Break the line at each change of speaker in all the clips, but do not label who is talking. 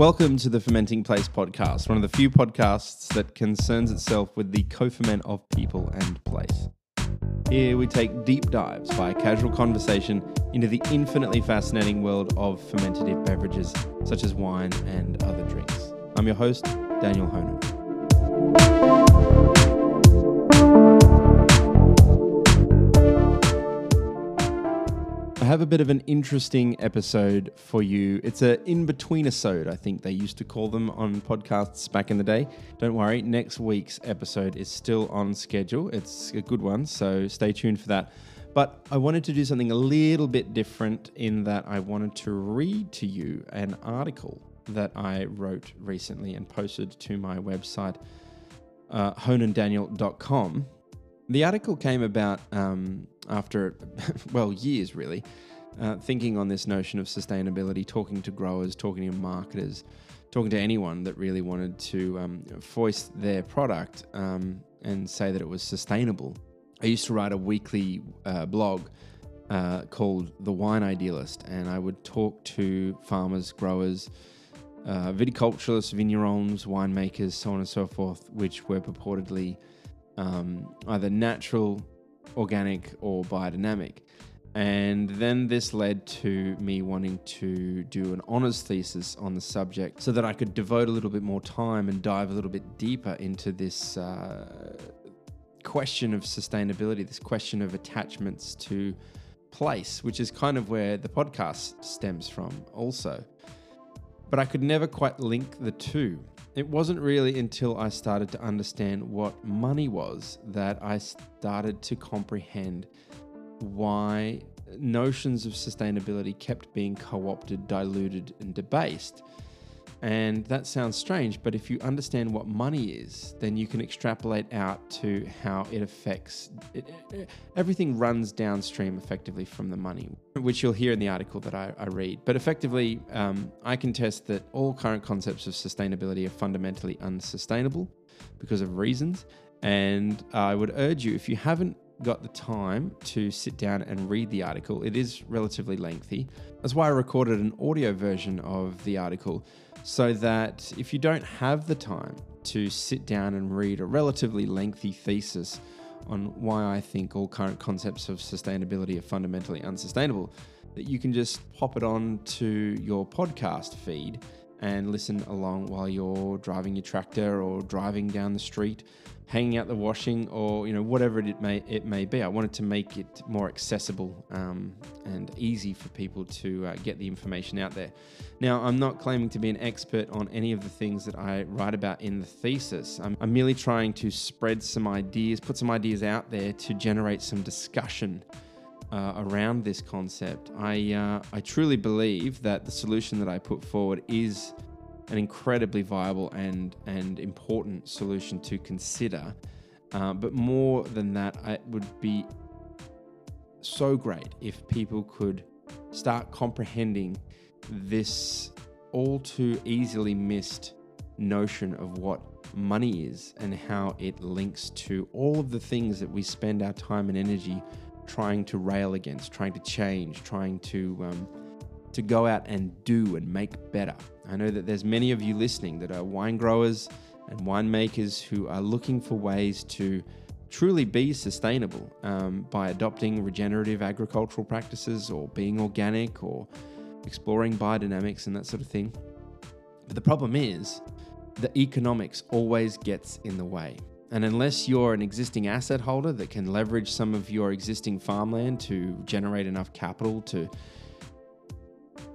Welcome to the Fermenting Place podcast, one of the few podcasts that concerns itself with the co ferment of people and place. Here we take deep dives by casual conversation into the infinitely fascinating world of fermentative beverages such as wine and other drinks. I'm your host, Daniel Honan. Have a bit of an interesting episode for you. It's an in-between episode, I think they used to call them on podcasts back in the day. Don't worry, next week's episode is still on schedule. It's a good one, so stay tuned for that. But I wanted to do something a little bit different in that I wanted to read to you an article that I wrote recently and posted to my website, uh, honandaniel.com. The article came about um, after, well, years really, uh, thinking on this notion of sustainability, talking to growers, talking to marketers, talking to anyone that really wanted to um, foist their product um, and say that it was sustainable. I used to write a weekly uh, blog uh, called The Wine Idealist, and I would talk to farmers, growers, uh, viticulturists, vignerons, winemakers, so on and so forth, which were purportedly um, either natural, organic, or biodynamic. And then this led to me wanting to do an honours thesis on the subject so that I could devote a little bit more time and dive a little bit deeper into this uh, question of sustainability, this question of attachments to place, which is kind of where the podcast stems from, also. But I could never quite link the two. It wasn't really until I started to understand what money was that I started to comprehend why notions of sustainability kept being co opted, diluted, and debased. And that sounds strange, but if you understand what money is, then you can extrapolate out to how it affects it, everything runs downstream effectively from the money, which you'll hear in the article that I, I read. But effectively, um, I contest that all current concepts of sustainability are fundamentally unsustainable because of reasons. And I would urge you, if you haven't got the time to sit down and read the article. It is relatively lengthy. That's why I recorded an audio version of the article so that if you don't have the time to sit down and read a relatively lengthy thesis on why I think all current concepts of sustainability are fundamentally unsustainable, that you can just pop it on to your podcast feed and listen along while you're driving your tractor or driving down the street hanging out the washing or you know whatever it may it may be. I wanted to make it more accessible um, and easy for people to uh, get the information out there. Now, I'm not claiming to be an expert on any of the things that I write about in the thesis. I'm, I'm merely trying to spread some ideas, put some ideas out there to generate some discussion. Uh, around this concept, I uh, I truly believe that the solution that I put forward is an incredibly viable and and important solution to consider. Uh, but more than that, it would be so great if people could start comprehending this all too easily missed notion of what money is and how it links to all of the things that we spend our time and energy trying to rail against, trying to change, trying to um, to go out and do and make better. I know that there's many of you listening that are wine growers and winemakers who are looking for ways to truly be sustainable um, by adopting regenerative agricultural practices or being organic or exploring biodynamics and that sort of thing. But the problem is, the economics always gets in the way. And unless you're an existing asset holder that can leverage some of your existing farmland to generate enough capital to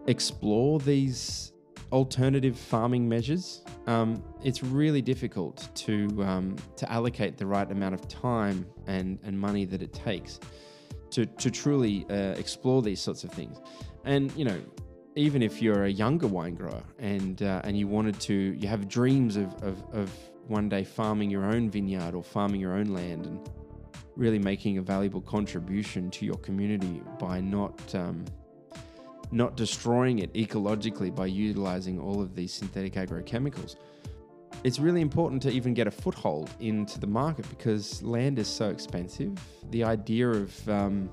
explore these alternative farming measures, um, it's really difficult to um, to allocate the right amount of time and, and money that it takes to to truly uh, explore these sorts of things. And you know, even if you're a younger wine grower and uh, and you wanted to, you have dreams of, of, of one day farming your own vineyard or farming your own land and really making a valuable contribution to your community by not um, not destroying it ecologically by utilizing all of these synthetic agrochemicals. It's really important to even get a foothold into the market because land is so expensive. The idea of um,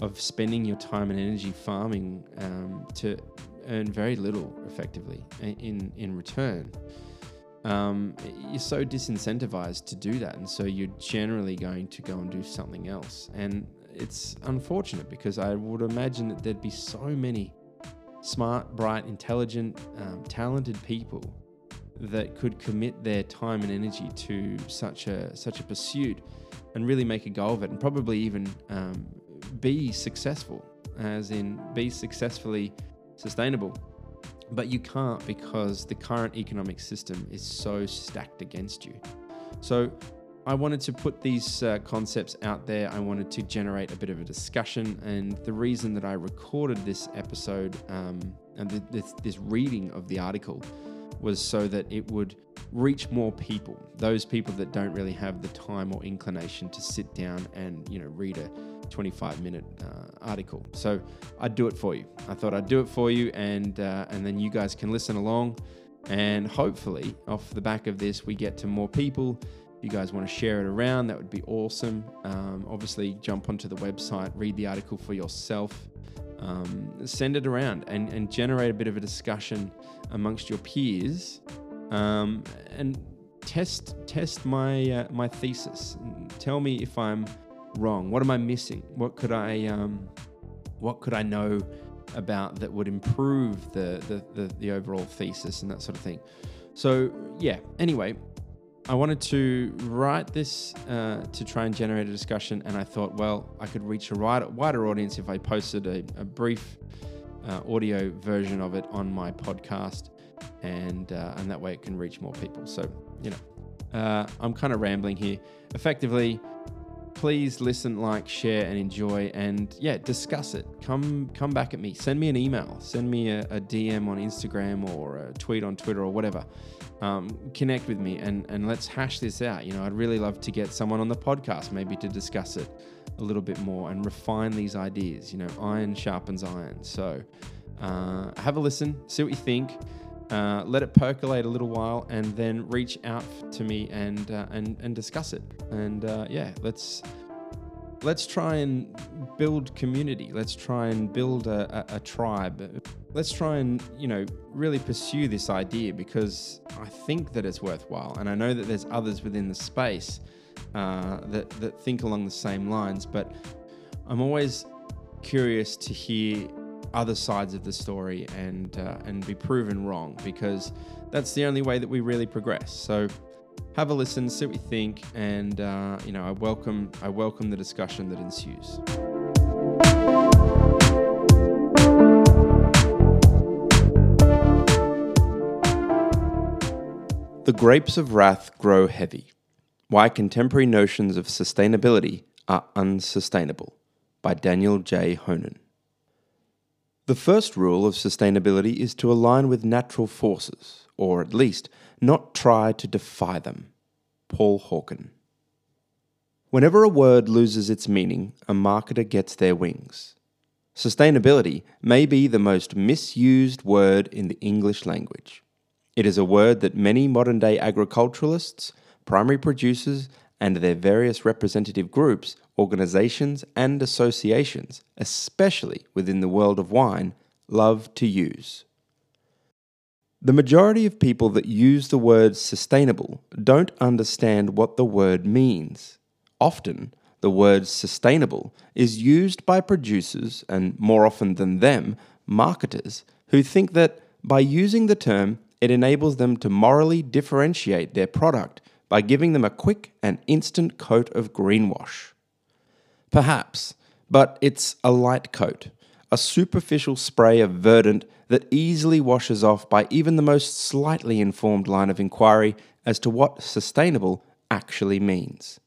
of spending your time and energy farming um, to earn very little effectively in in return. Um, you're so disincentivized to do that, and so you're generally going to go and do something else. And it's unfortunate because I would imagine that there'd be so many smart, bright, intelligent, um, talented people that could commit their time and energy to such a such a pursuit and really make a go of it, and probably even um, be successful, as in be successfully sustainable. But you can't because the current economic system is so stacked against you. So I wanted to put these uh, concepts out there. I wanted to generate a bit of a discussion. And the reason that I recorded this episode um, and th- this, this reading of the article was so that it would reach more people, those people that don't really have the time or inclination to sit down and you know read a 25 minute uh, article. So I'd do it for you. I thought I'd do it for you, and uh, and then you guys can listen along, and hopefully off the back of this we get to more people if you guys want to share it around, that would be awesome. Um, obviously, jump onto the website, read the article for yourself, um, send it around, and, and generate a bit of a discussion amongst your peers, um, and test test my uh, my thesis. Tell me if I'm wrong. What am I missing? What could I um, what could I know about that would improve the, the the the overall thesis and that sort of thing? So yeah. Anyway, I wanted to write this uh, to try and generate a discussion, and I thought, well, I could reach a wider, audience if I posted a, a brief uh, audio version of it on my podcast, and uh, and that way it can reach more people. So, you know, uh, I'm kind of rambling here. Effectively, please listen, like, share, and enjoy, and yeah, discuss it. Come come back at me. Send me an email. Send me a, a DM on Instagram or a tweet on Twitter or whatever um, connect with me and, and let's hash this out. You know, I'd really love to get someone on the podcast maybe to discuss it a little bit more and refine these ideas. You know, iron sharpens iron. So uh, have a listen, see what you think. Uh, let it percolate a little while, and then reach out to me and uh, and and discuss it. And uh, yeah, let's let's try and build community. Let's try and build a, a, a, tribe. Let's try and, you know, really pursue this idea because I think that it's worthwhile. And I know that there's others within the space uh, that, that think along the same lines, but I'm always curious to hear other sides of the story and, uh, and be proven wrong because that's the only way that we really progress. So, have a listen, see what you think, and uh, you know, I welcome I welcome the discussion that ensues. The grapes of wrath grow heavy. Why contemporary notions of sustainability are unsustainable by Daniel J. Honan. The first rule of sustainability is to align with natural forces, or at least not try to defy them. Paul Hawken. Whenever a word loses its meaning, a marketer gets their wings. Sustainability may be the most misused word in the English language. It is a word that many modern day agriculturalists, primary producers, and their various representative groups, organizations, and associations, especially within the world of wine, love to use. The majority of people that use the word sustainable don't understand what the word means. Often, the word sustainable is used by producers and, more often than them, marketers who think that by using the term, it enables them to morally differentiate their product by giving them a quick and instant coat of greenwash. Perhaps, but it's a light coat, a superficial spray of verdant that easily washes off by even the most slightly informed line of inquiry as to what sustainable actually means.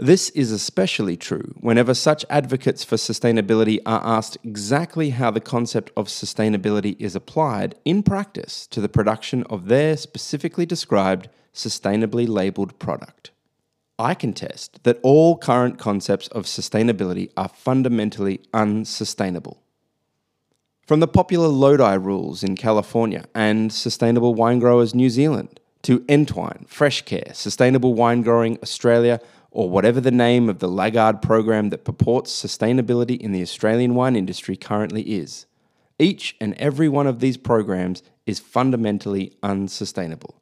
This is especially true whenever such advocates for sustainability are asked exactly how the concept of sustainability is applied in practice to the production of their specifically described sustainably labelled product. I contest that all current concepts of sustainability are fundamentally unsustainable. From the popular Lodi rules in California and Sustainable Wine Growers New Zealand to Entwine, Fresh Care, Sustainable Wine Growing Australia, or whatever the name of the laggard program that purports sustainability in the Australian wine industry currently is. each and every one of these programs is fundamentally unsustainable.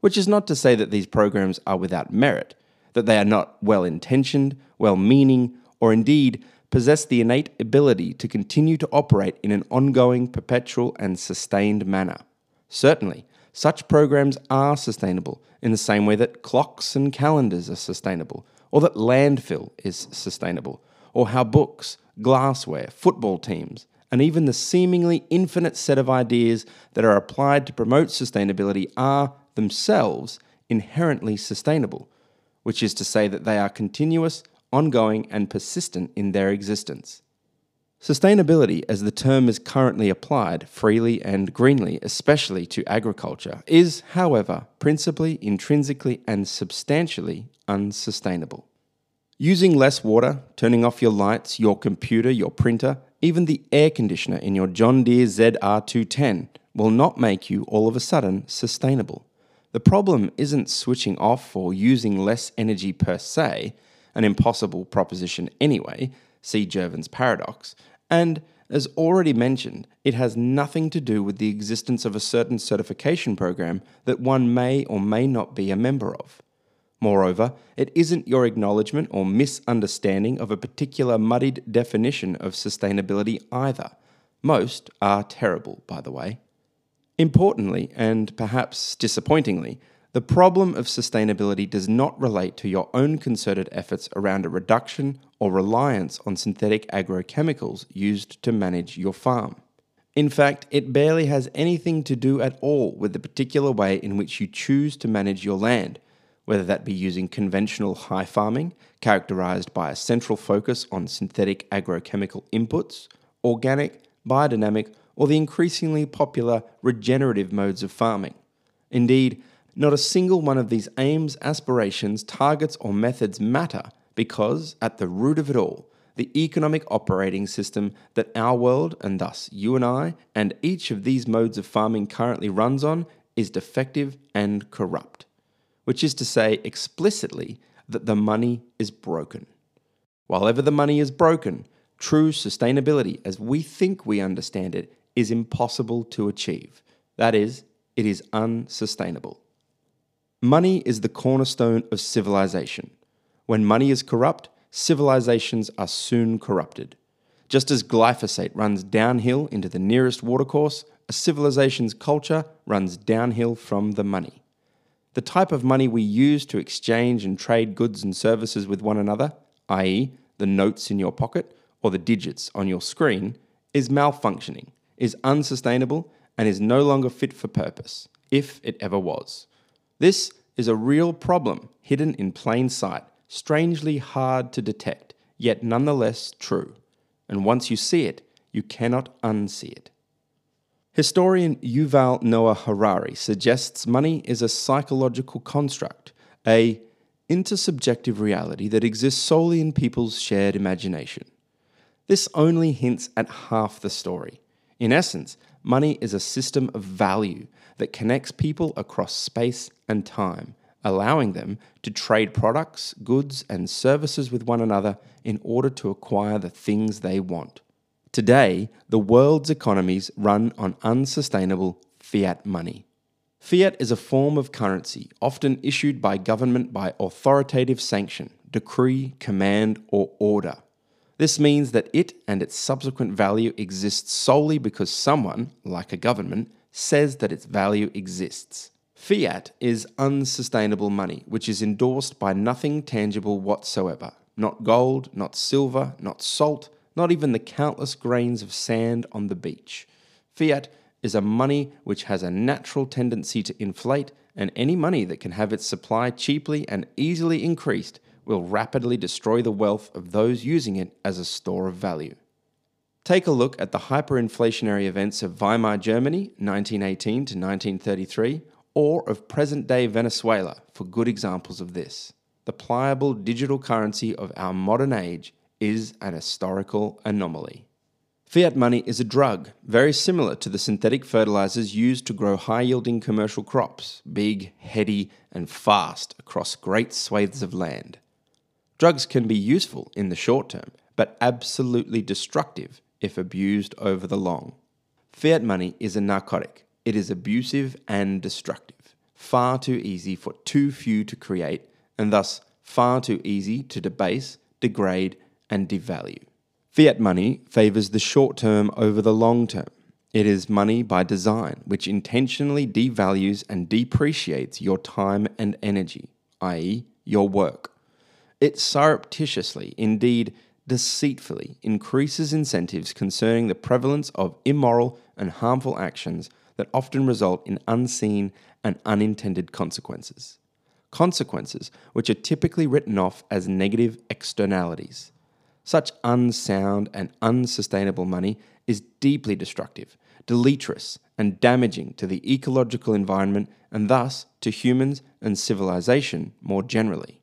Which is not to say that these programs are without merit, that they are not well intentioned, well meaning, or indeed possess the innate ability to continue to operate in an ongoing, perpetual, and sustained manner. Certainly, such programs are sustainable in the same way that clocks and calendars are sustainable, or that landfill is sustainable, or how books, glassware, football teams, and even the seemingly infinite set of ideas that are applied to promote sustainability are themselves inherently sustainable, which is to say that they are continuous, ongoing, and persistent in their existence. Sustainability, as the term is currently applied freely and greenly, especially to agriculture, is, however, principally, intrinsically, and substantially unsustainable. Using less water, turning off your lights, your computer, your printer, even the air conditioner in your John Deere ZR210 will not make you all of a sudden sustainable. The problem isn't switching off or using less energy per se, an impossible proposition anyway, see Jevons' paradox, and as already mentioned, it has nothing to do with the existence of a certain certification program that one may or may not be a member of. Moreover, it isn't your acknowledgement or misunderstanding of a particular muddied definition of sustainability either. Most are terrible, by the way. Importantly, and perhaps disappointingly, the problem of sustainability does not relate to your own concerted efforts around a reduction or reliance on synthetic agrochemicals used to manage your farm. In fact, it barely has anything to do at all with the particular way in which you choose to manage your land, whether that be using conventional high farming, characterized by a central focus on synthetic agrochemical inputs, organic, biodynamic, or the increasingly popular regenerative modes of farming. Indeed, not a single one of these aims, aspirations, targets, or methods matter because, at the root of it all, the economic operating system that our world, and thus you and I, and each of these modes of farming currently runs on, is defective and corrupt which is to say explicitly that the money is broken. While ever the money is broken, true sustainability, as we think we understand it, is impossible to achieve. That is, it is unsustainable. Money is the cornerstone of civilization. When money is corrupt, civilizations are soon corrupted. Just as glyphosate runs downhill into the nearest watercourse, a civilization's culture runs downhill from the money. The type of money we use to exchange and trade goods and services with one another, i.e., the notes in your pocket or the digits on your screen, is malfunctioning, is unsustainable, and is no longer fit for purpose, if it ever was. This is a real problem hidden in plain sight, strangely hard to detect, yet nonetheless true. And once you see it, you cannot unsee it. Historian Yuval Noah Harari suggests money is a psychological construct, a intersubjective reality that exists solely in people's shared imagination. This only hints at half the story. In essence, money is a system of value that connects people across space and time, allowing them to trade products, goods, and services with one another in order to acquire the things they want. Today, the world's economies run on unsustainable fiat money. Fiat is a form of currency often issued by government by authoritative sanction, decree, command, or order. This means that it and its subsequent value exists solely because someone, like a government, says that its value exists. Fiat is unsustainable money, which is endorsed by nothing tangible whatsoever not gold, not silver, not salt, not even the countless grains of sand on the beach. Fiat is a money which has a natural tendency to inflate, and any money that can have its supply cheaply and easily increased will rapidly destroy the wealth of those using it as a store of value. Take a look at the hyperinflationary events of Weimar Germany, 1918 to 1933, or of present day Venezuela for good examples of this. The pliable digital currency of our modern age is an historical anomaly. Fiat money is a drug, very similar to the synthetic fertilizers used to grow high yielding commercial crops, big, heady, and fast across great swathes of land. Drugs can be useful in the short term, but absolutely destructive if abused over the long. Fiat money is a narcotic. It is abusive and destructive, far too easy for too few to create, and thus far too easy to debase, degrade, and devalue. Fiat money favours the short term over the long term. It is money by design, which intentionally devalues and depreciates your time and energy, i.e., your work. It surreptitiously, indeed deceitfully, increases incentives concerning the prevalence of immoral and harmful actions that often result in unseen and unintended consequences. Consequences which are typically written off as negative externalities. Such unsound and unsustainable money is deeply destructive, deleterious, and damaging to the ecological environment and thus to humans and civilization more generally.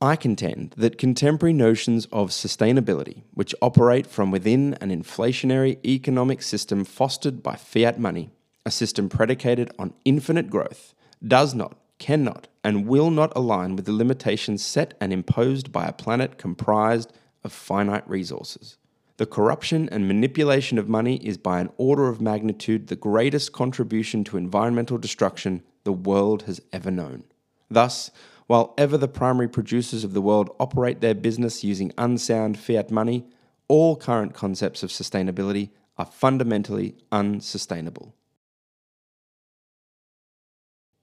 I contend that contemporary notions of sustainability, which operate from within an inflationary economic system fostered by fiat money, a system predicated on infinite growth, does not, cannot, and will not align with the limitations set and imposed by a planet comprised of finite resources. The corruption and manipulation of money is by an order of magnitude the greatest contribution to environmental destruction the world has ever known. Thus, while ever the primary producers of the world operate their business using unsound fiat money, all current concepts of sustainability are fundamentally unsustainable.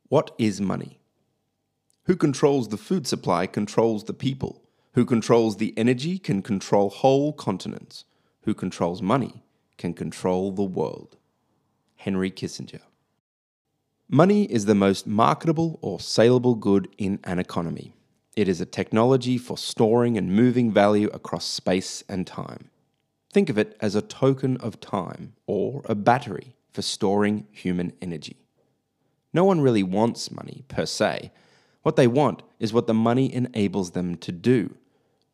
What is money? Who controls the food supply controls the people. Who controls the energy can control whole continents. Who controls money can control the world. Henry Kissinger. Money is the most marketable or saleable good in an economy. It is a technology for storing and moving value across space and time. Think of it as a token of time or a battery for storing human energy. No one really wants money per se. What they want is what the money enables them to do.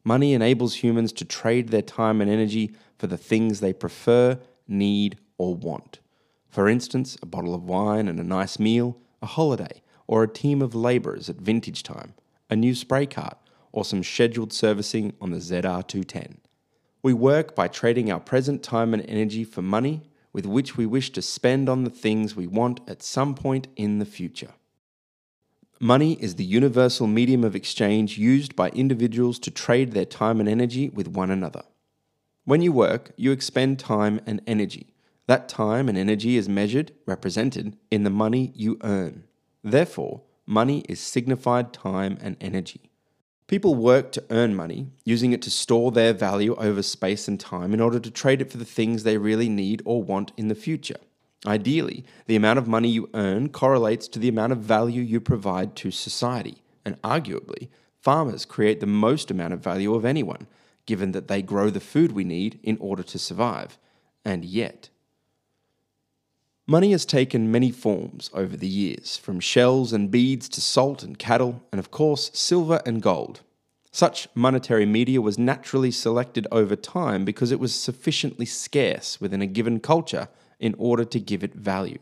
Money enables humans to trade their time and energy for the things they prefer, need, or want. For instance, a bottle of wine and a nice meal, a holiday, or a team of labourers at vintage time, a new spray cart, or some scheduled servicing on the ZR210. We work by trading our present time and energy for money with which we wish to spend on the things we want at some point in the future. Money is the universal medium of exchange used by individuals to trade their time and energy with one another. When you work, you expend time and energy. That time and energy is measured, represented, in the money you earn. Therefore, money is signified time and energy. People work to earn money, using it to store their value over space and time in order to trade it for the things they really need or want in the future. Ideally, the amount of money you earn correlates to the amount of value you provide to society, and arguably, farmers create the most amount of value of anyone, given that they grow the food we need in order to survive. And yet, Money has taken many forms over the years, from shells and beads to salt and cattle, and of course, silver and gold. Such monetary media was naturally selected over time because it was sufficiently scarce within a given culture in order to give it value.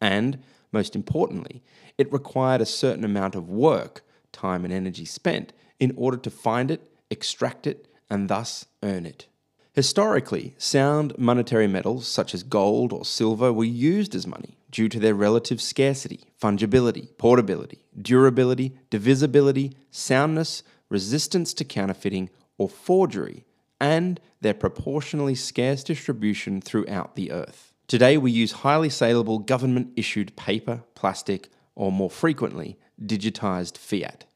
And, most importantly, it required a certain amount of work, time, and energy spent in order to find it, extract it, and thus earn it. Historically, sound monetary metals such as gold or silver were used as money due to their relative scarcity, fungibility, portability, durability, divisibility, soundness, resistance to counterfeiting or forgery, and their proportionally scarce distribution throughout the earth. Today, we use highly saleable government issued paper, plastic, or more frequently, digitized fiat.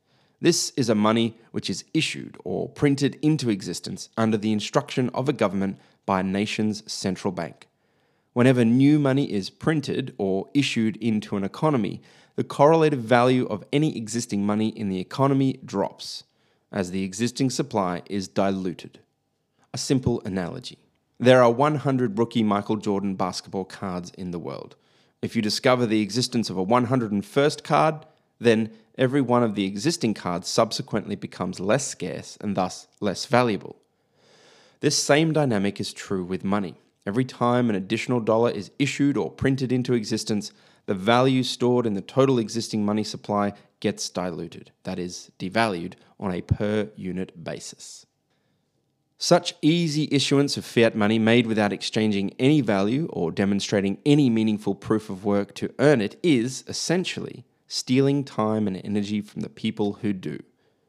This is a money which is issued or printed into existence under the instruction of a government by a nation's central bank. Whenever new money is printed or issued into an economy, the correlative value of any existing money in the economy drops, as the existing supply is diluted. A simple analogy. There are 100 rookie Michael Jordan basketball cards in the world. If you discover the existence of a 101st card, then every one of the existing cards subsequently becomes less scarce and thus less valuable. This same dynamic is true with money. Every time an additional dollar is issued or printed into existence, the value stored in the total existing money supply gets diluted, that is, devalued, on a per unit basis. Such easy issuance of fiat money made without exchanging any value or demonstrating any meaningful proof of work to earn it is, essentially, stealing time and energy from the people who do.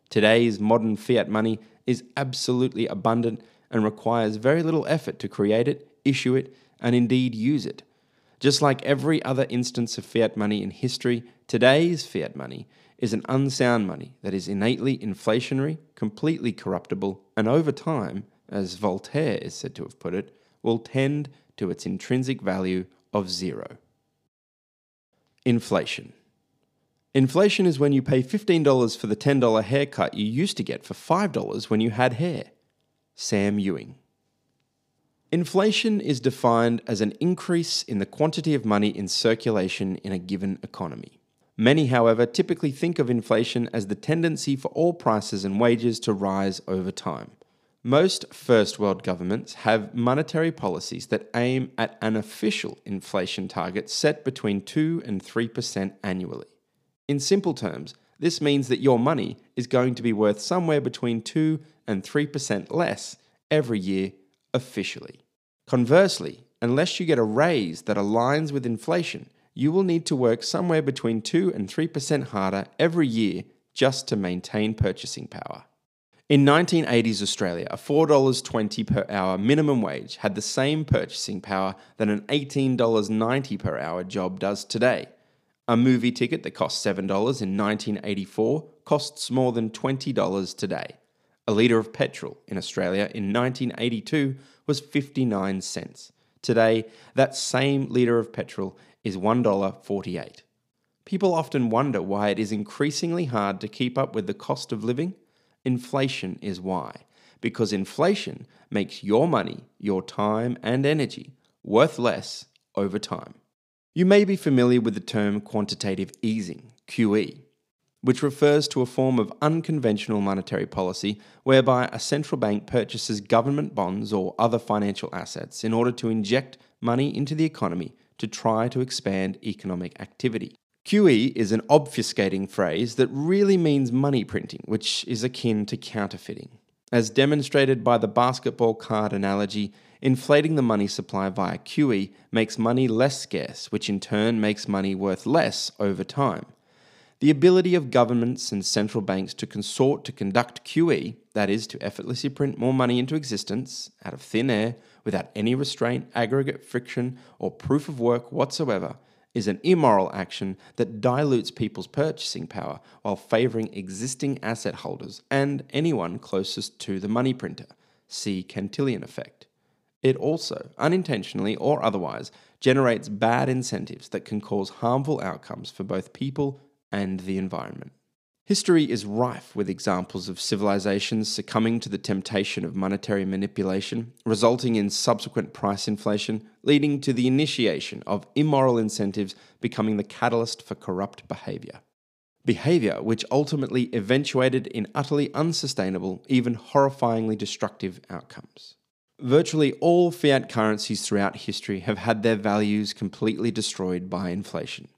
Today's modern fiat money is absolutely abundant and requires very little effort to create it, issue it, and indeed use it. Just like every other instance of fiat money in history, today's fiat money is an unsound money that is innately inflationary, completely corruptible, and over time, as Voltaire is said to have put it, will tend to its intrinsic value of zero. Inflation. Inflation is when you pay $15 for the $10 haircut you used to get for $5 when you had hair. Sam Ewing. Inflation is defined as an increase in the quantity of money in circulation in a given economy. Many, however, typically think of inflation as the tendency for all prices and wages to rise over time. Most first world governments have monetary policies that aim at an official inflation target set between 2 and 3% annually. In simple terms, this means that your money is going to be worth somewhere between 2 and 3% less every year officially. Conversely, unless you get a raise that aligns with inflation, you will need to work somewhere between 2 and 3% harder every year just to maintain purchasing power. In 1980s Australia, a $4.20 per hour minimum wage had the same purchasing power that an $18.90 per hour job does today. A movie ticket that cost $7 in 1984 costs more than $20 today. A litre of petrol in Australia in 1982 was 59 cents. Today, that same litre of petrol is $1.48. People often wonder why it is increasingly hard to keep up with the cost of living. Inflation is why. Because inflation makes your money, your time, and energy worth less over time. You may be familiar with the term quantitative easing, QE which refers to a form of unconventional monetary policy whereby a central bank purchases government bonds or other financial assets in order to inject money into the economy to try to expand economic activity. QE is an obfuscating phrase that really means money printing, which is akin to counterfeiting. As demonstrated by the basketball card analogy, inflating the money supply via QE makes money less scarce, which in turn makes money worth less over time. The ability of governments and central banks to consort to conduct QE, that is, to effortlessly print more money into existence out of thin air without any restraint, aggregate friction, or proof of work whatsoever, is an immoral action that dilutes people's purchasing power while favouring existing asset holders and anyone closest to the money printer. See Cantillon effect. It also, unintentionally or otherwise, generates bad incentives that can cause harmful outcomes for both people and the environment. History is rife with examples of civilizations succumbing to the temptation of monetary manipulation, resulting in subsequent price inflation, leading to the initiation of immoral incentives becoming the catalyst for corrupt behavior. Behavior which ultimately eventuated in utterly unsustainable, even horrifyingly destructive outcomes. Virtually all fiat currencies throughout history have had their values completely destroyed by inflation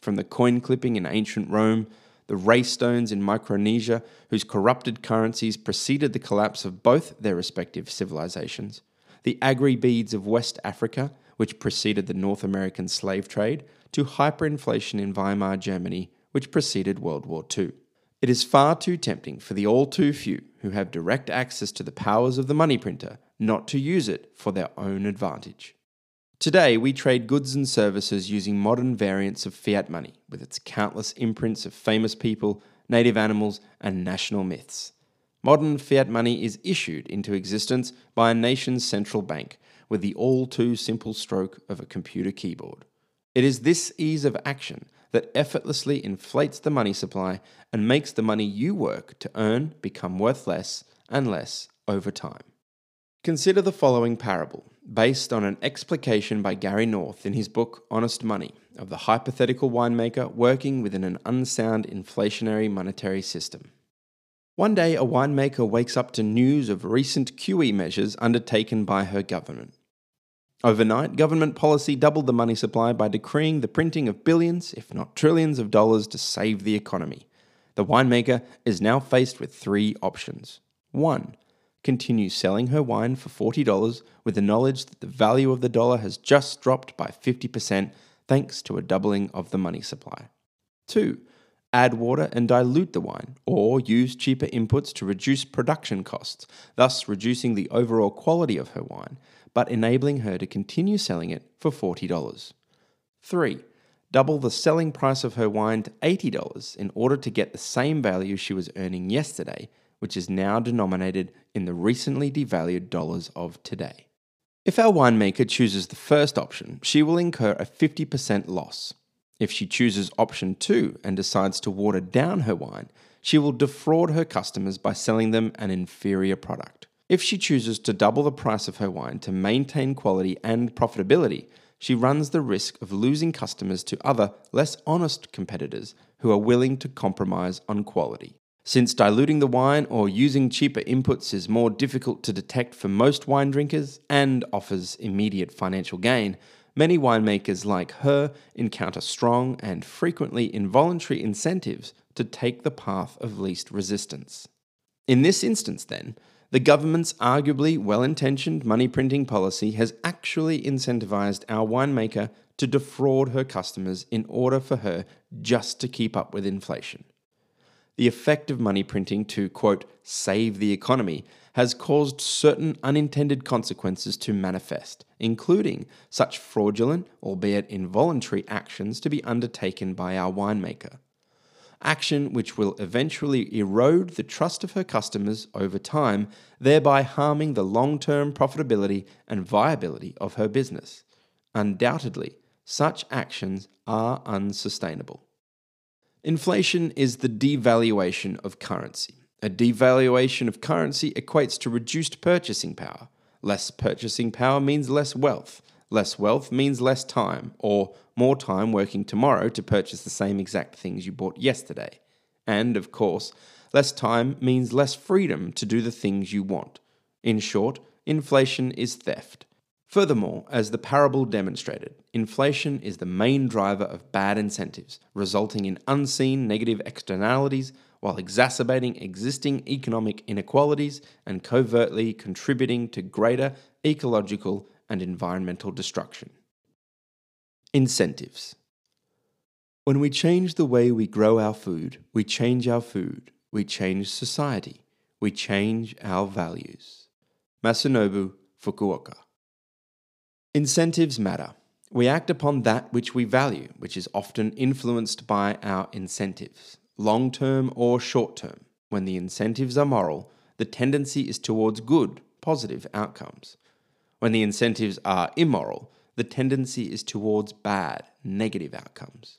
from the coin clipping in ancient Rome, the rai stones in Micronesia, whose corrupted currencies preceded the collapse of both their respective civilizations, the aggry beads of West Africa, which preceded the North American slave trade, to hyperinflation in Weimar Germany, which preceded World War II. It is far too tempting for the all too few who have direct access to the powers of the money printer not to use it for their own advantage. Today, we trade goods and services using modern variants of fiat money, with its countless imprints of famous people, native animals, and national myths. Modern fiat money is issued into existence by a nation's central bank with the all too simple stroke of a computer keyboard. It is this ease of action that effortlessly inflates the money supply and makes the money you work to earn become worth less and less over time. Consider the following parable based on an explication by Gary North in his book Honest Money of the hypothetical winemaker working within an unsound inflationary monetary system. One day, a winemaker wakes up to news of recent QE measures undertaken by her government. Overnight, government policy doubled the money supply by decreeing the printing of billions, if not trillions, of dollars to save the economy. The winemaker is now faced with three options. 1. Continues selling her wine for $40 with the knowledge that the value of the dollar has just dropped by 50% thanks to a doubling of the money supply. 2. Add water and dilute the wine, or use cheaper inputs to reduce production costs, thus reducing the overall quality of her wine, but enabling her to continue selling it for $40. 3. Double the selling price of her wine to $80 in order to get the same value she was earning yesterday, which is now denominated in the recently devalued dollars of today. If our winemaker chooses the first option, she will incur a 50% loss. If she chooses option 2 and decides to water down her wine, she will defraud her customers by selling them an inferior product. If she chooses to double the price of her wine to maintain quality and profitability, she runs the risk of losing customers to other, less honest competitors who are willing to compromise on quality. Since diluting the wine or using cheaper inputs is more difficult to detect for most wine drinkers and offers immediate financial gain, many winemakers like her encounter strong and frequently involuntary incentives to take the path of least resistance. In this instance, then, the government's arguably well intentioned money printing policy has actually incentivized our winemaker to defraud her customers in order for her just to keep up with inflation. The effect of money printing to, quote, save the economy has caused certain unintended consequences to manifest, including such fraudulent, albeit involuntary, actions to be undertaken by our winemaker action which will eventually erode the trust of her customers over time, thereby harming the long term profitability and viability of her business. Undoubtedly, such actions are unsustainable. Inflation is the devaluation of currency. A devaluation of currency equates to reduced purchasing power. Less purchasing power means less wealth. Less wealth means less time, or more time working tomorrow to purchase the same exact things you bought yesterday. And, of course, less time means less freedom to do the things you want. In short, inflation is theft. Furthermore, as the parable demonstrated, inflation is the main driver of bad incentives, resulting in unseen negative externalities while exacerbating existing economic inequalities and covertly contributing to greater ecological and environmental destruction. Incentives. When we change the way we grow our food, we change our food, we change society, we change our values. Masanobu Fukuoka. Incentives matter. We act upon that which we value, which is often influenced by our incentives, long term or short term. When the incentives are moral, the tendency is towards good, positive outcomes. When the incentives are immoral, the tendency is towards bad, negative outcomes.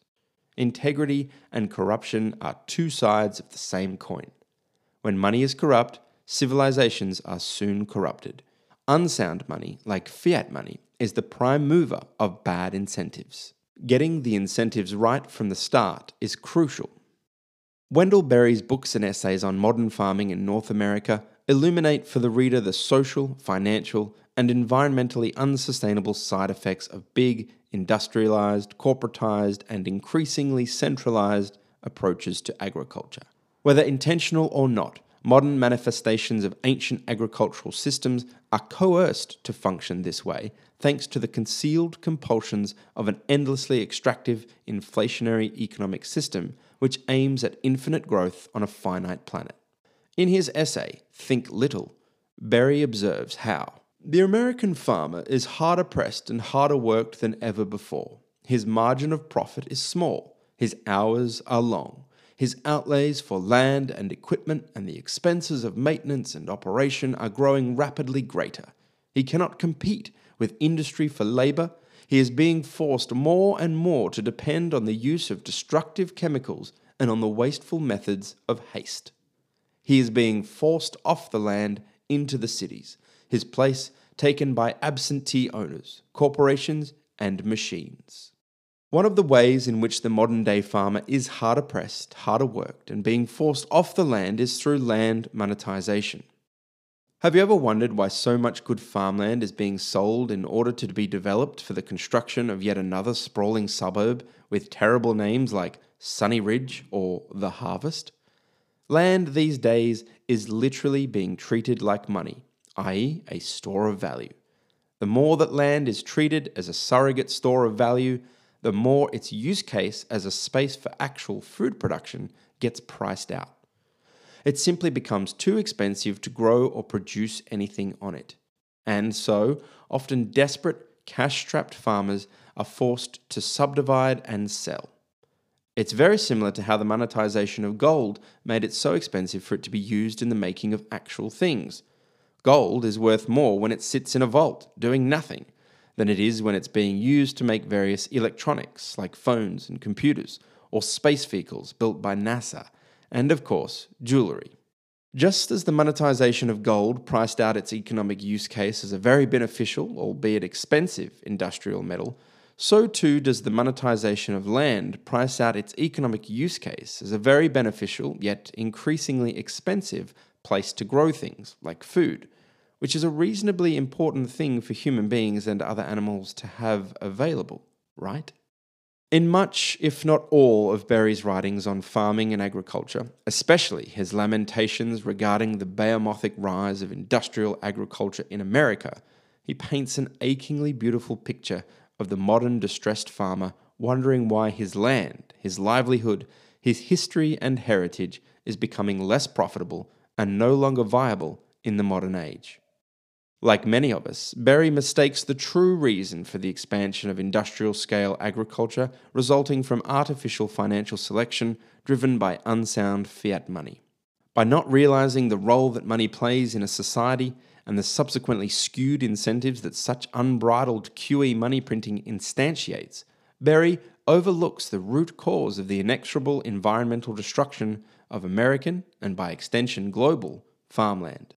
Integrity and corruption are two sides of the same coin. When money is corrupt, civilizations are soon corrupted. Unsound money, like fiat money, is the prime mover of bad incentives. Getting the incentives right from the start is crucial. Wendell Berry's books and essays on modern farming in North America illuminate for the reader the social, financial, and environmentally unsustainable side effects of big, industrialized, corporatized, and increasingly centralized approaches to agriculture. Whether intentional or not, modern manifestations of ancient agricultural systems are coerced to function this way thanks to the concealed compulsions of an endlessly extractive, inflationary economic system which aims at infinite growth on a finite planet. In his essay, Think Little, Berry observes how, the American farmer is harder pressed and harder worked than ever before. His margin of profit is small, his hours are long, his outlays for land and equipment and the expenses of maintenance and operation are growing rapidly greater. He cannot compete with industry for labor. He is being forced more and more to depend on the use of destructive chemicals and on the wasteful methods of haste. He is being forced off the land into the cities his place taken by absentee owners, corporations, and machines. One of the ways in which the modern day farmer is harder pressed, harder worked, and being forced off the land is through land monetization. Have you ever wondered why so much good farmland is being sold in order to be developed for the construction of yet another sprawling suburb with terrible names like Sunny Ridge or The Harvest? Land these days is literally being treated like money, i.e., a store of value. The more that land is treated as a surrogate store of value, the more its use case as a space for actual food production gets priced out. It simply becomes too expensive to grow or produce anything on it. And so, often desperate, cash strapped farmers are forced to subdivide and sell. It's very similar to how the monetization of gold made it so expensive for it to be used in the making of actual things. Gold is worth more when it sits in a vault, doing nothing, than it is when it's being used to make various electronics like phones and computers, or space vehicles built by NASA, and of course, jewellery. Just as the monetization of gold priced out its economic use case as a very beneficial, albeit expensive, industrial metal, so too does the monetization of land price out its economic use case as a very beneficial, yet increasingly expensive, place to grow things, like food, which is a reasonably important thing for human beings and other animals to have available, right? In much, if not all, of Berry's writings on farming and agriculture, especially his lamentations regarding the behemothhic rise of industrial agriculture in America, he paints an achingly beautiful picture of the modern distressed farmer wondering why his land, his livelihood, his history and heritage is becoming less profitable and no longer viable in the modern age. Like many of us, Berry mistakes the true reason for the expansion of industrial scale agriculture resulting from artificial financial selection driven by unsound fiat money. By not realizing the role that money plays in a society, and the subsequently skewed incentives that such unbridled QE money printing instantiates, Berry overlooks the root cause of the inexorable environmental destruction of American, and by extension global, farmland.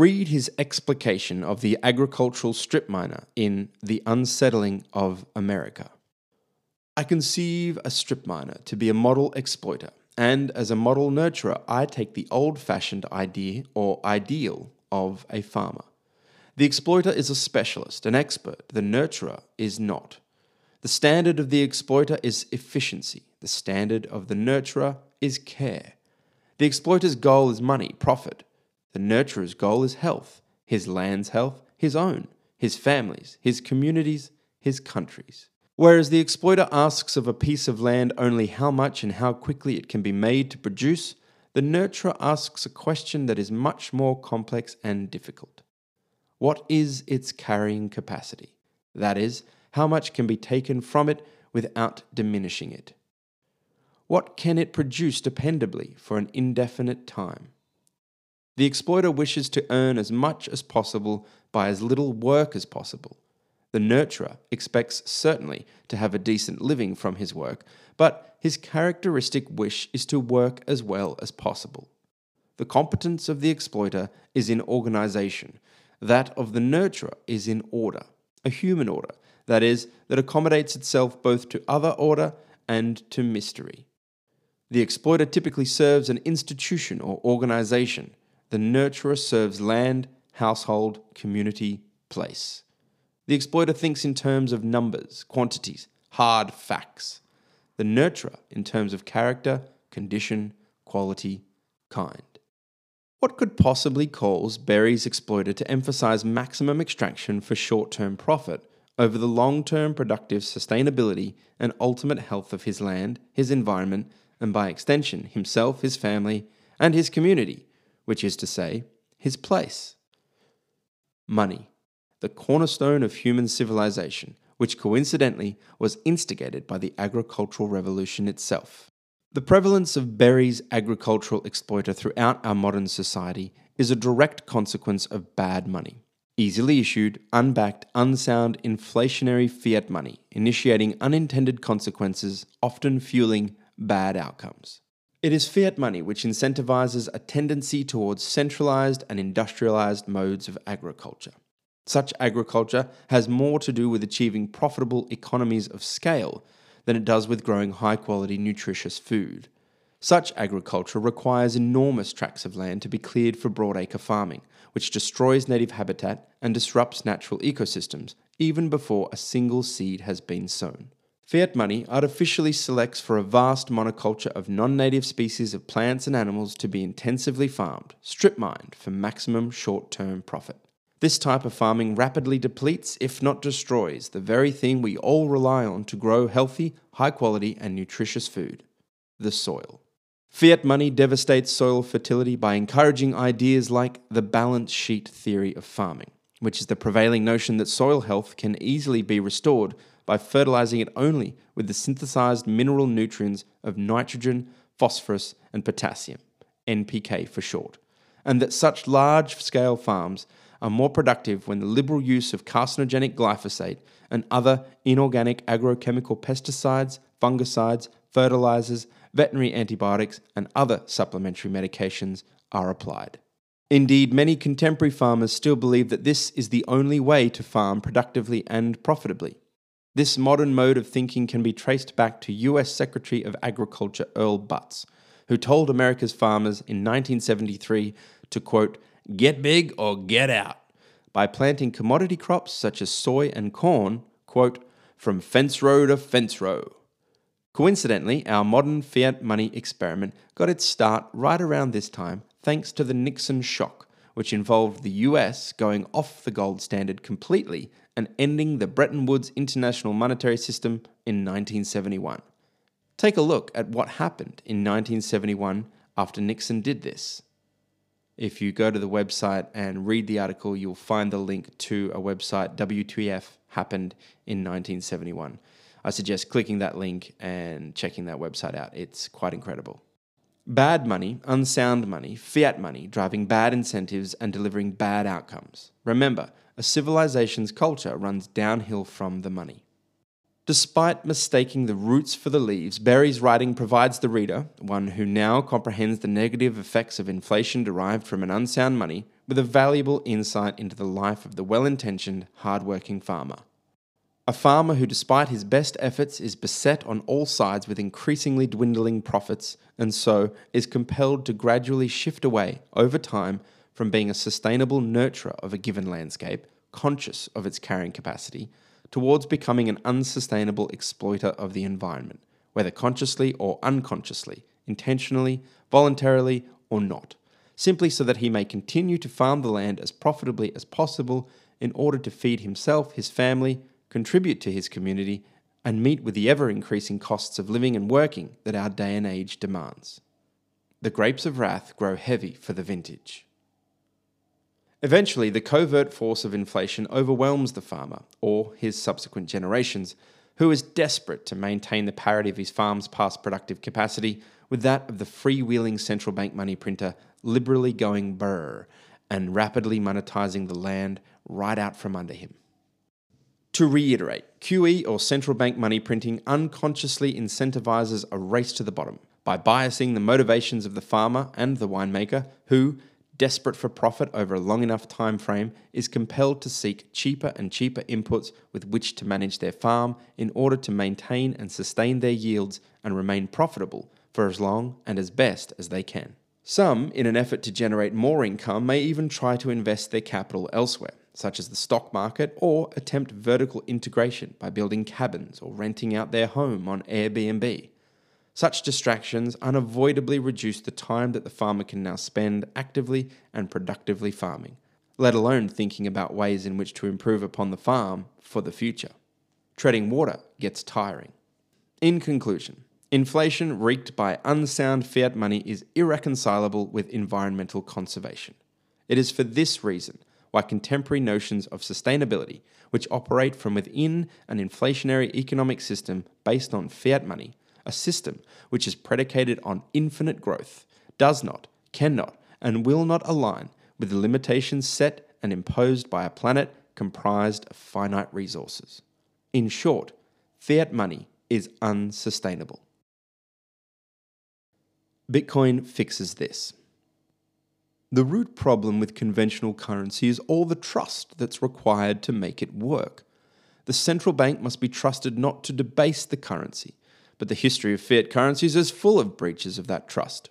Read his explication of the agricultural strip miner in The Unsettling of America. I conceive a strip miner to be a model exploiter, and as a model nurturer, I take the old fashioned idea or ideal of a farmer. The exploiter is a specialist, an expert. The nurturer is not. The standard of the exploiter is efficiency. The standard of the nurturer is care. The exploiter's goal is money, profit. The nurturer's goal is health his land's health, his own, his family's, his community's, his country's. Whereas the exploiter asks of a piece of land only how much and how quickly it can be made to produce, the nurturer asks a question that is much more complex and difficult. What is its carrying capacity? That is, how much can be taken from it without diminishing it? What can it produce dependably for an indefinite time? The exploiter wishes to earn as much as possible by as little work as possible. The nurturer expects certainly to have a decent living from his work, but his characteristic wish is to work as well as possible. The competence of the exploiter is in organization, that of the nurturer is in order, a human order, that is, that accommodates itself both to other order and to mystery. The exploiter typically serves an institution or organization. The nurturer serves land, household, community, place. The exploiter thinks in terms of numbers, quantities, hard facts. The nurturer in terms of character, condition, quality, kind. What could possibly cause Berry's exploiter to emphasize maximum extraction for short term profit over the long term productive sustainability and ultimate health of his land, his environment, and by extension, himself, his family, and his community, which is to say, his place? Money the cornerstone of human civilization, which coincidentally was instigated by the agricultural revolution itself. The prevalence of Berry's agricultural exploiter throughout our modern society is a direct consequence of bad money. Easily issued, unbacked, unsound, inflationary fiat money, initiating unintended consequences, often fueling bad outcomes. It is fiat money which incentivizes a tendency towards centralized and industrialized modes of agriculture. Such agriculture has more to do with achieving profitable economies of scale than it does with growing high quality, nutritious food. Such agriculture requires enormous tracts of land to be cleared for broadacre farming, which destroys native habitat and disrupts natural ecosystems even before a single seed has been sown. Fiat money artificially selects for a vast monoculture of non native species of plants and animals to be intensively farmed, strip mined for maximum short term profit. This type of farming rapidly depletes, if not destroys, the very thing we all rely on to grow healthy, high quality, and nutritious food the soil. Fiat money devastates soil fertility by encouraging ideas like the balance sheet theory of farming, which is the prevailing notion that soil health can easily be restored by fertilizing it only with the synthesized mineral nutrients of nitrogen, phosphorus, and potassium, NPK for short, and that such large scale farms are more productive when the liberal use of carcinogenic glyphosate and other inorganic agrochemical pesticides, fungicides, fertilizers, veterinary antibiotics, and other supplementary medications are applied. Indeed, many contemporary farmers still believe that this is the only way to farm productively and profitably. This modern mode of thinking can be traced back to US Secretary of Agriculture Earl Butz, who told America's farmers in 1973 to quote, get big or get out, by planting commodity crops such as soy and corn, quote, from fence row to fence row. Coincidentally, our modern fiat money experiment got its start right around this time thanks to the Nixon shock, which involved the US going off the gold standard completely and ending the Bretton Woods international monetary system in 1971. Take a look at what happened in 1971 after Nixon did this. If you go to the website and read the article, you'll find the link to a website, WTF happened in 1971. I suggest clicking that link and checking that website out. It's quite incredible. Bad money, unsound money, fiat money, driving bad incentives and delivering bad outcomes. Remember, a civilization's culture runs downhill from the money. Despite mistaking the roots for the leaves, Berry's writing provides the reader, one who now comprehends the negative effects of inflation derived from an unsound money, with a valuable insight into the life of the well intentioned, hard working farmer. A farmer who, despite his best efforts, is beset on all sides with increasingly dwindling profits and so is compelled to gradually shift away over time from being a sustainable nurturer of a given landscape, conscious of its carrying capacity, towards becoming an unsustainable exploiter of the environment, whether consciously or unconsciously, intentionally, voluntarily, or not, simply so that he may continue to farm the land as profitably as possible in order to feed himself, his family, contribute to his community, and meet with the ever increasing costs of living and working that our day and age demands. The grapes of wrath grow heavy for the vintage. Eventually, the covert force of inflation overwhelms the farmer, or his subsequent generations, who is desperate to maintain the parity of his farm's past productive capacity with that of the freewheeling central bank money printer liberally going burr and rapidly monetizing the land right out from under him. To reiterate, QE or central bank money printing unconsciously incentivizes a race to the bottom by biasing the motivations of the farmer and the winemaker, who, desperate for profit over a long enough time frame, is compelled to seek cheaper and cheaper inputs with which to manage their farm in order to maintain and sustain their yields and remain profitable for as long and as best as they can. Some, in an effort to generate more income, may even try to invest their capital elsewhere, such as the stock market, or attempt vertical integration by building cabins or renting out their home on Airbnb. Such distractions unavoidably reduce the time that the farmer can now spend actively and productively farming, let alone thinking about ways in which to improve upon the farm for the future. Treading water gets tiring. In conclusion, inflation wreaked by unsound fiat money is irreconcilable with environmental conservation. It is for this reason why contemporary notions of sustainability, which operate from within an inflationary economic system based on fiat money, a system which is predicated on infinite growth, does not, cannot, and will not align with the limitations set and imposed by a planet comprised of finite resources. In short, fiat money is unsustainable. Bitcoin fixes this. The root problem with conventional currency is all the trust that's required to make it work. The central bank must be trusted not to debase the currency, but the history of fiat currencies is full of breaches of that trust.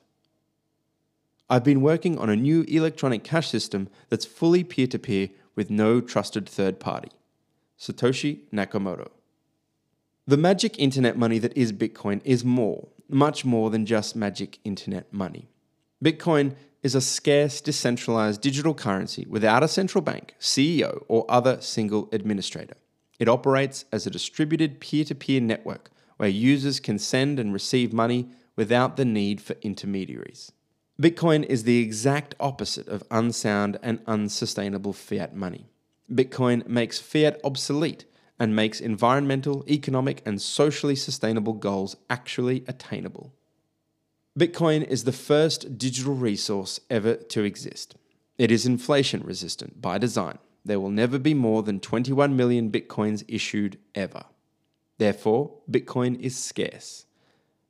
I've been working on a new electronic cash system that's fully peer to peer with no trusted third party. Satoshi Nakamoto. The magic internet money that is Bitcoin is more, much more than just magic internet money. Bitcoin is a scarce, decentralized digital currency without a central bank, CEO, or other single administrator. It operates as a distributed peer to peer network where users can send and receive money without the need for intermediaries. Bitcoin is the exact opposite of unsound and unsustainable fiat money. Bitcoin makes fiat obsolete and makes environmental, economic, and socially sustainable goals actually attainable. Bitcoin is the first digital resource ever to exist. It is inflation resistant by design. There will never be more than 21 million Bitcoins issued ever. Therefore, Bitcoin is scarce.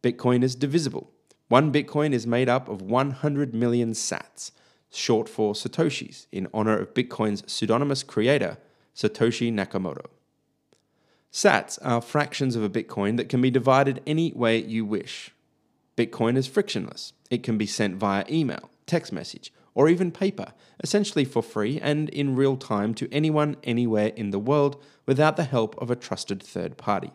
Bitcoin is divisible. One Bitcoin is made up of 100 million sats, short for Satoshis, in honor of Bitcoin's pseudonymous creator, Satoshi Nakamoto. Sats are fractions of a Bitcoin that can be divided any way you wish. Bitcoin is frictionless. It can be sent via email, text message, or even paper, essentially for free and in real time to anyone anywhere in the world without the help of a trusted third party.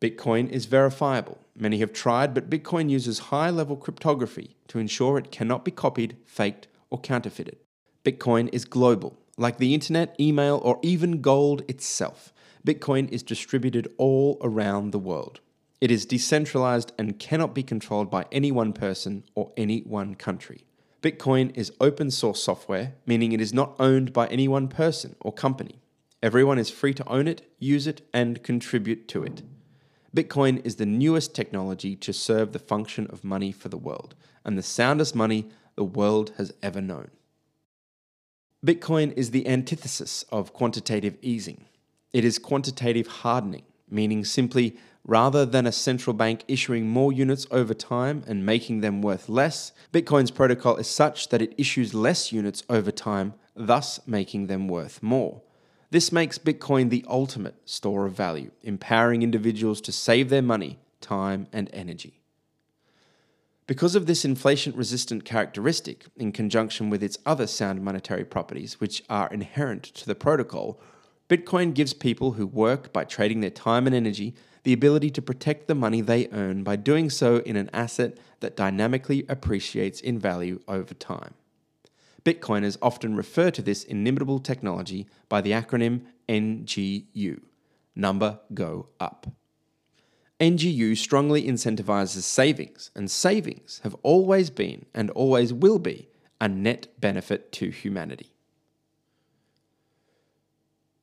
Bitcoin is verifiable. Many have tried, but Bitcoin uses high level cryptography to ensure it cannot be copied, faked, or counterfeited. Bitcoin is global. Like the internet, email, or even gold itself, Bitcoin is distributed all around the world. It is decentralized and cannot be controlled by any one person or any one country. Bitcoin is open source software, meaning it is not owned by any one person or company. Everyone is free to own it, use it, and contribute to it. Bitcoin is the newest technology to serve the function of money for the world, and the soundest money the world has ever known. Bitcoin is the antithesis of quantitative easing. It is quantitative hardening, meaning simply rather than a central bank issuing more units over time and making them worth less, Bitcoin's protocol is such that it issues less units over time, thus making them worth more. This makes Bitcoin the ultimate store of value, empowering individuals to save their money, time, and energy. Because of this inflation resistant characteristic, in conjunction with its other sound monetary properties, which are inherent to the protocol, Bitcoin gives people who work by trading their time and energy the ability to protect the money they earn by doing so in an asset that dynamically appreciates in value over time. Bitcoiners often refer to this inimitable technology by the acronym NGU Number Go Up. NGU strongly incentivizes savings, and savings have always been and always will be a net benefit to humanity.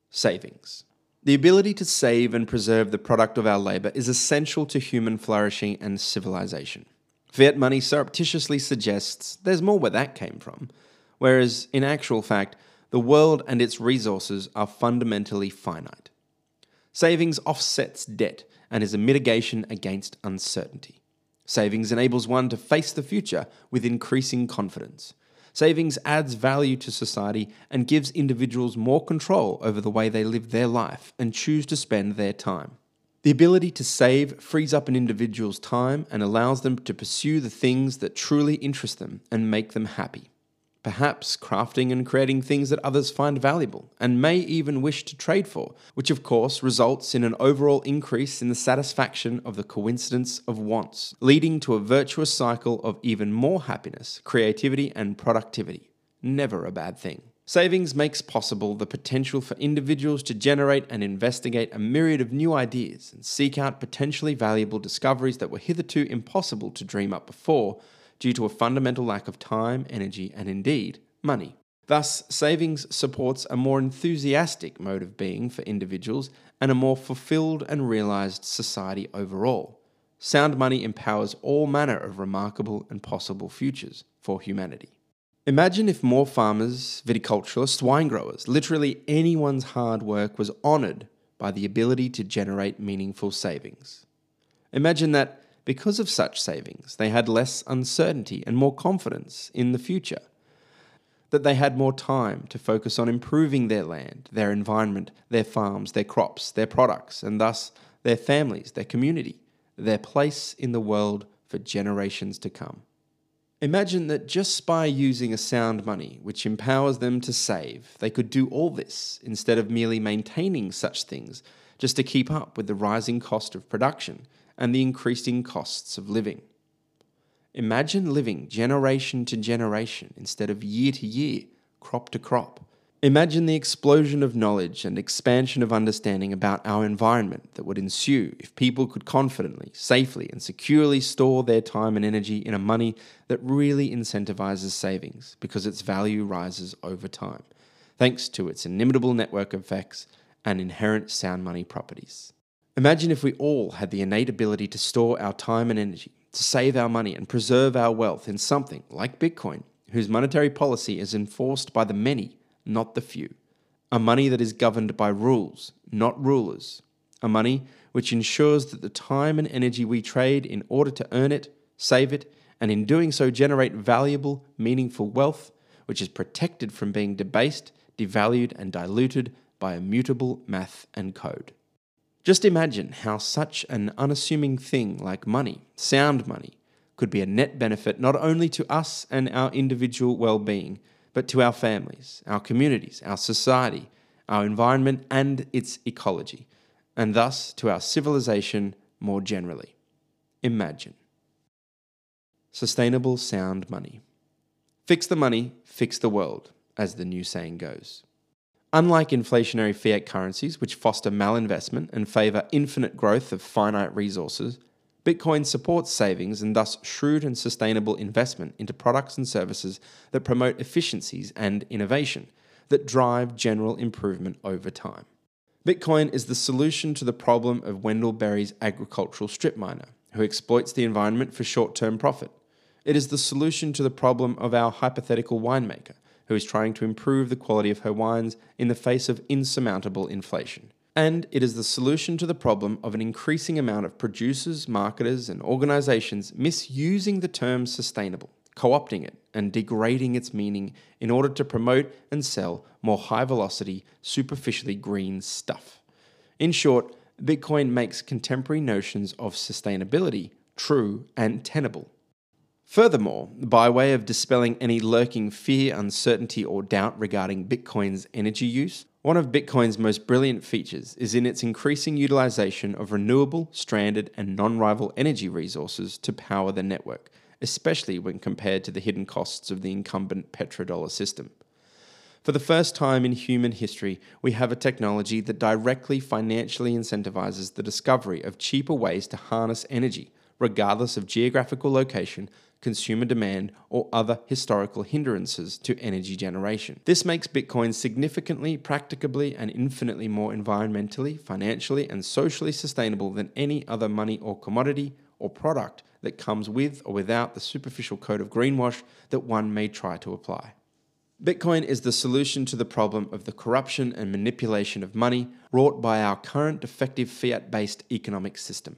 Savings. The ability to save and preserve the product of our labour is essential to human flourishing and civilization. Fiat money surreptitiously suggests there's more where that came from, whereas in actual fact, the world and its resources are fundamentally finite. Savings offsets debt and is a mitigation against uncertainty. Savings enables one to face the future with increasing confidence. Savings adds value to society and gives individuals more control over the way they live their life and choose to spend their time. The ability to save frees up an individual's time and allows them to pursue the things that truly interest them and make them happy perhaps crafting and creating things that others find valuable and may even wish to trade for, which of course results in an overall increase in the satisfaction of the coincidence of wants, leading to a virtuous cycle of even more happiness, creativity, and productivity. Never a bad thing. Savings makes possible the potential for individuals to generate and investigate a myriad of new ideas and seek out potentially valuable discoveries that were hitherto impossible to dream up before due to a fundamental lack of time, energy, and indeed, money. Thus, savings supports a more enthusiastic mode of being for individuals and a more fulfilled and realized society overall. Sound money empowers all manner of remarkable and possible futures for humanity. Imagine if more farmers, viticulturalists, wine growers, literally anyone's hard work was honoured by the ability to generate meaningful savings. Imagine that because of such savings, they had less uncertainty and more confidence in the future. That they had more time to focus on improving their land, their environment, their farms, their crops, their products, and thus their families, their community, their place in the world for generations to come. Imagine that just by using a sound money which empowers them to save, they could do all this instead of merely maintaining such things just to keep up with the rising cost of production and the increasing costs of living. Imagine living generation to generation instead of year to year, crop to crop. Imagine the explosion of knowledge and expansion of understanding about our environment that would ensue if people could confidently, safely, and securely store their time and energy in a money that really incentivizes savings because its value rises over time, thanks to its inimitable network effects and inherent sound money properties. Imagine if we all had the innate ability to store our time and energy, to save our money, and preserve our wealth in something like Bitcoin, whose monetary policy is enforced by the many not the few. A money that is governed by rules, not rulers. A money which ensures that the time and energy we trade in order to earn it, save it, and in doing so generate valuable, meaningful wealth, which is protected from being debased, devalued, and diluted by immutable math and code. Just imagine how such an unassuming thing like money, sound money, could be a net benefit not only to us and our individual well being, but to our families, our communities, our society, our environment, and its ecology, and thus to our civilization more generally. Imagine. Sustainable sound money. Fix the money, fix the world, as the new saying goes. Unlike inflationary fiat currencies, which foster malinvestment and favour infinite growth of finite resources, Bitcoin supports savings and thus shrewd and sustainable investment into products and services that promote efficiencies and innovation that drive general improvement over time. Bitcoin is the solution to the problem of Wendell Berry's agricultural strip miner, who exploits the environment for short term profit. It is the solution to the problem of our hypothetical winemaker, who is trying to improve the quality of her wines in the face of insurmountable inflation and it is the solution to the problem of an increasing amount of producers, marketers, and organizations misusing the term sustainable, co opting it, and degrading its meaning in order to promote and sell more high velocity, superficially green stuff. In short, Bitcoin makes contemporary notions of sustainability true and tenable. Furthermore, by way of dispelling any lurking fear, uncertainty, or doubt regarding Bitcoin's energy use, one of Bitcoin's most brilliant features is in its increasing utilization of renewable, stranded, and non rival energy resources to power the network, especially when compared to the hidden costs of the incumbent petrodollar system. For the first time in human history, we have a technology that directly financially incentivizes the discovery of cheaper ways to harness energy, regardless of geographical location, consumer demand, or other historical hindrances to energy generation. This makes Bitcoin significantly, practicably, and infinitely more environmentally, financially, and socially sustainable than any other money or commodity or product that comes with or without the superficial coat of greenwash that one may try to apply. Bitcoin is the solution to the problem of the corruption and manipulation of money wrought by our current defective fiat based economic system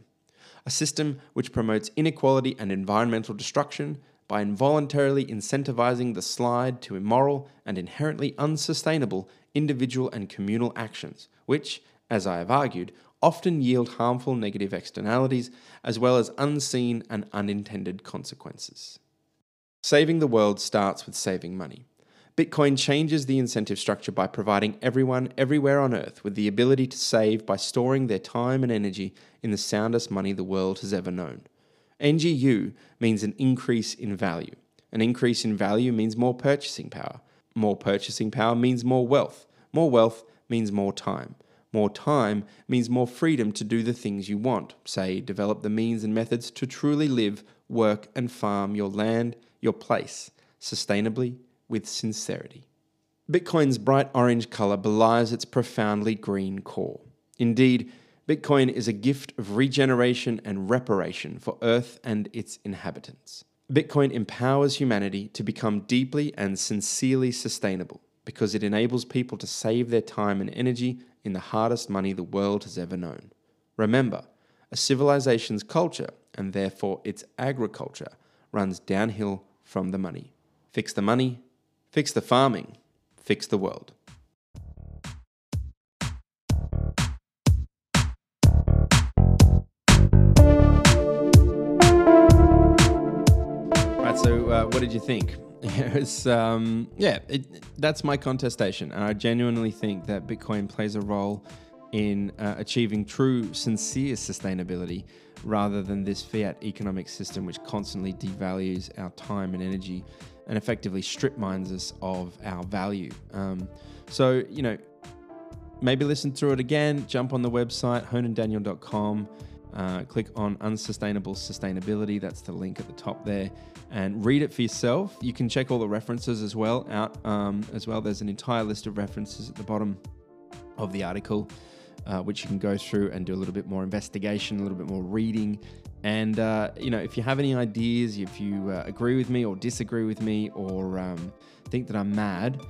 a system which promotes inequality and environmental destruction by involuntarily incentivizing the slide to immoral and inherently unsustainable individual and communal actions, which, as I have argued, often yield harmful negative externalities as well as unseen and unintended consequences. Saving the world starts with saving money. Bitcoin changes the incentive structure by providing everyone everywhere on Earth with the ability to save by storing their time and energy in the soundest money the world has ever known. NGU means an increase in value. An increase in value means more purchasing power. More purchasing power means more wealth. More wealth means more time. More time means more freedom to do the things you want, say, develop the means and methods to truly live, work, and farm your land, your place, sustainably with sincerity. Bitcoin's bright orange color belies its profoundly green core. Indeed, Bitcoin is a gift of regeneration and reparation for Earth and its inhabitants. Bitcoin empowers humanity to become deeply and sincerely sustainable because it enables people to save their time and energy in the hardest money the world has ever known. Remember, a civilization's culture, and therefore its agriculture, runs downhill from the money. Fix the money, Fix the farming, fix the world. Right, so uh, what did you think? it's um, yeah, it, that's my contestation, and I genuinely think that Bitcoin plays a role in uh, achieving true, sincere sustainability rather than this fiat economic system which constantly devalues our time and energy and effectively strip mines us of our value. Um, so, you know, maybe listen through it again, jump on the website, honandaniel.com. Uh, click on Unsustainable Sustainability. That's the link at the top there, and read it for yourself. You can check all the references as well out um, as well. There's an entire list of references at the bottom of the article, uh, which you can go through and do a little bit more investigation, a little bit more reading. And uh, you know, if you have any ideas, if you uh, agree with me or disagree with me, or um, think that I'm mad,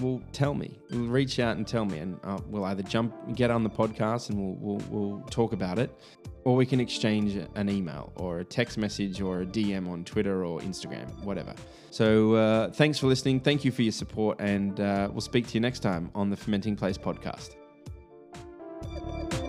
well, tell me. We'll reach out and tell me, and uh, we'll either jump, get on the podcast, and we'll, we'll, we'll talk about it, or we can exchange an email or a text message or a DM on Twitter or Instagram, whatever. So, uh, thanks for listening. Thank you for your support, and uh, we'll speak to you next time on the Fermenting Place podcast. Thank you.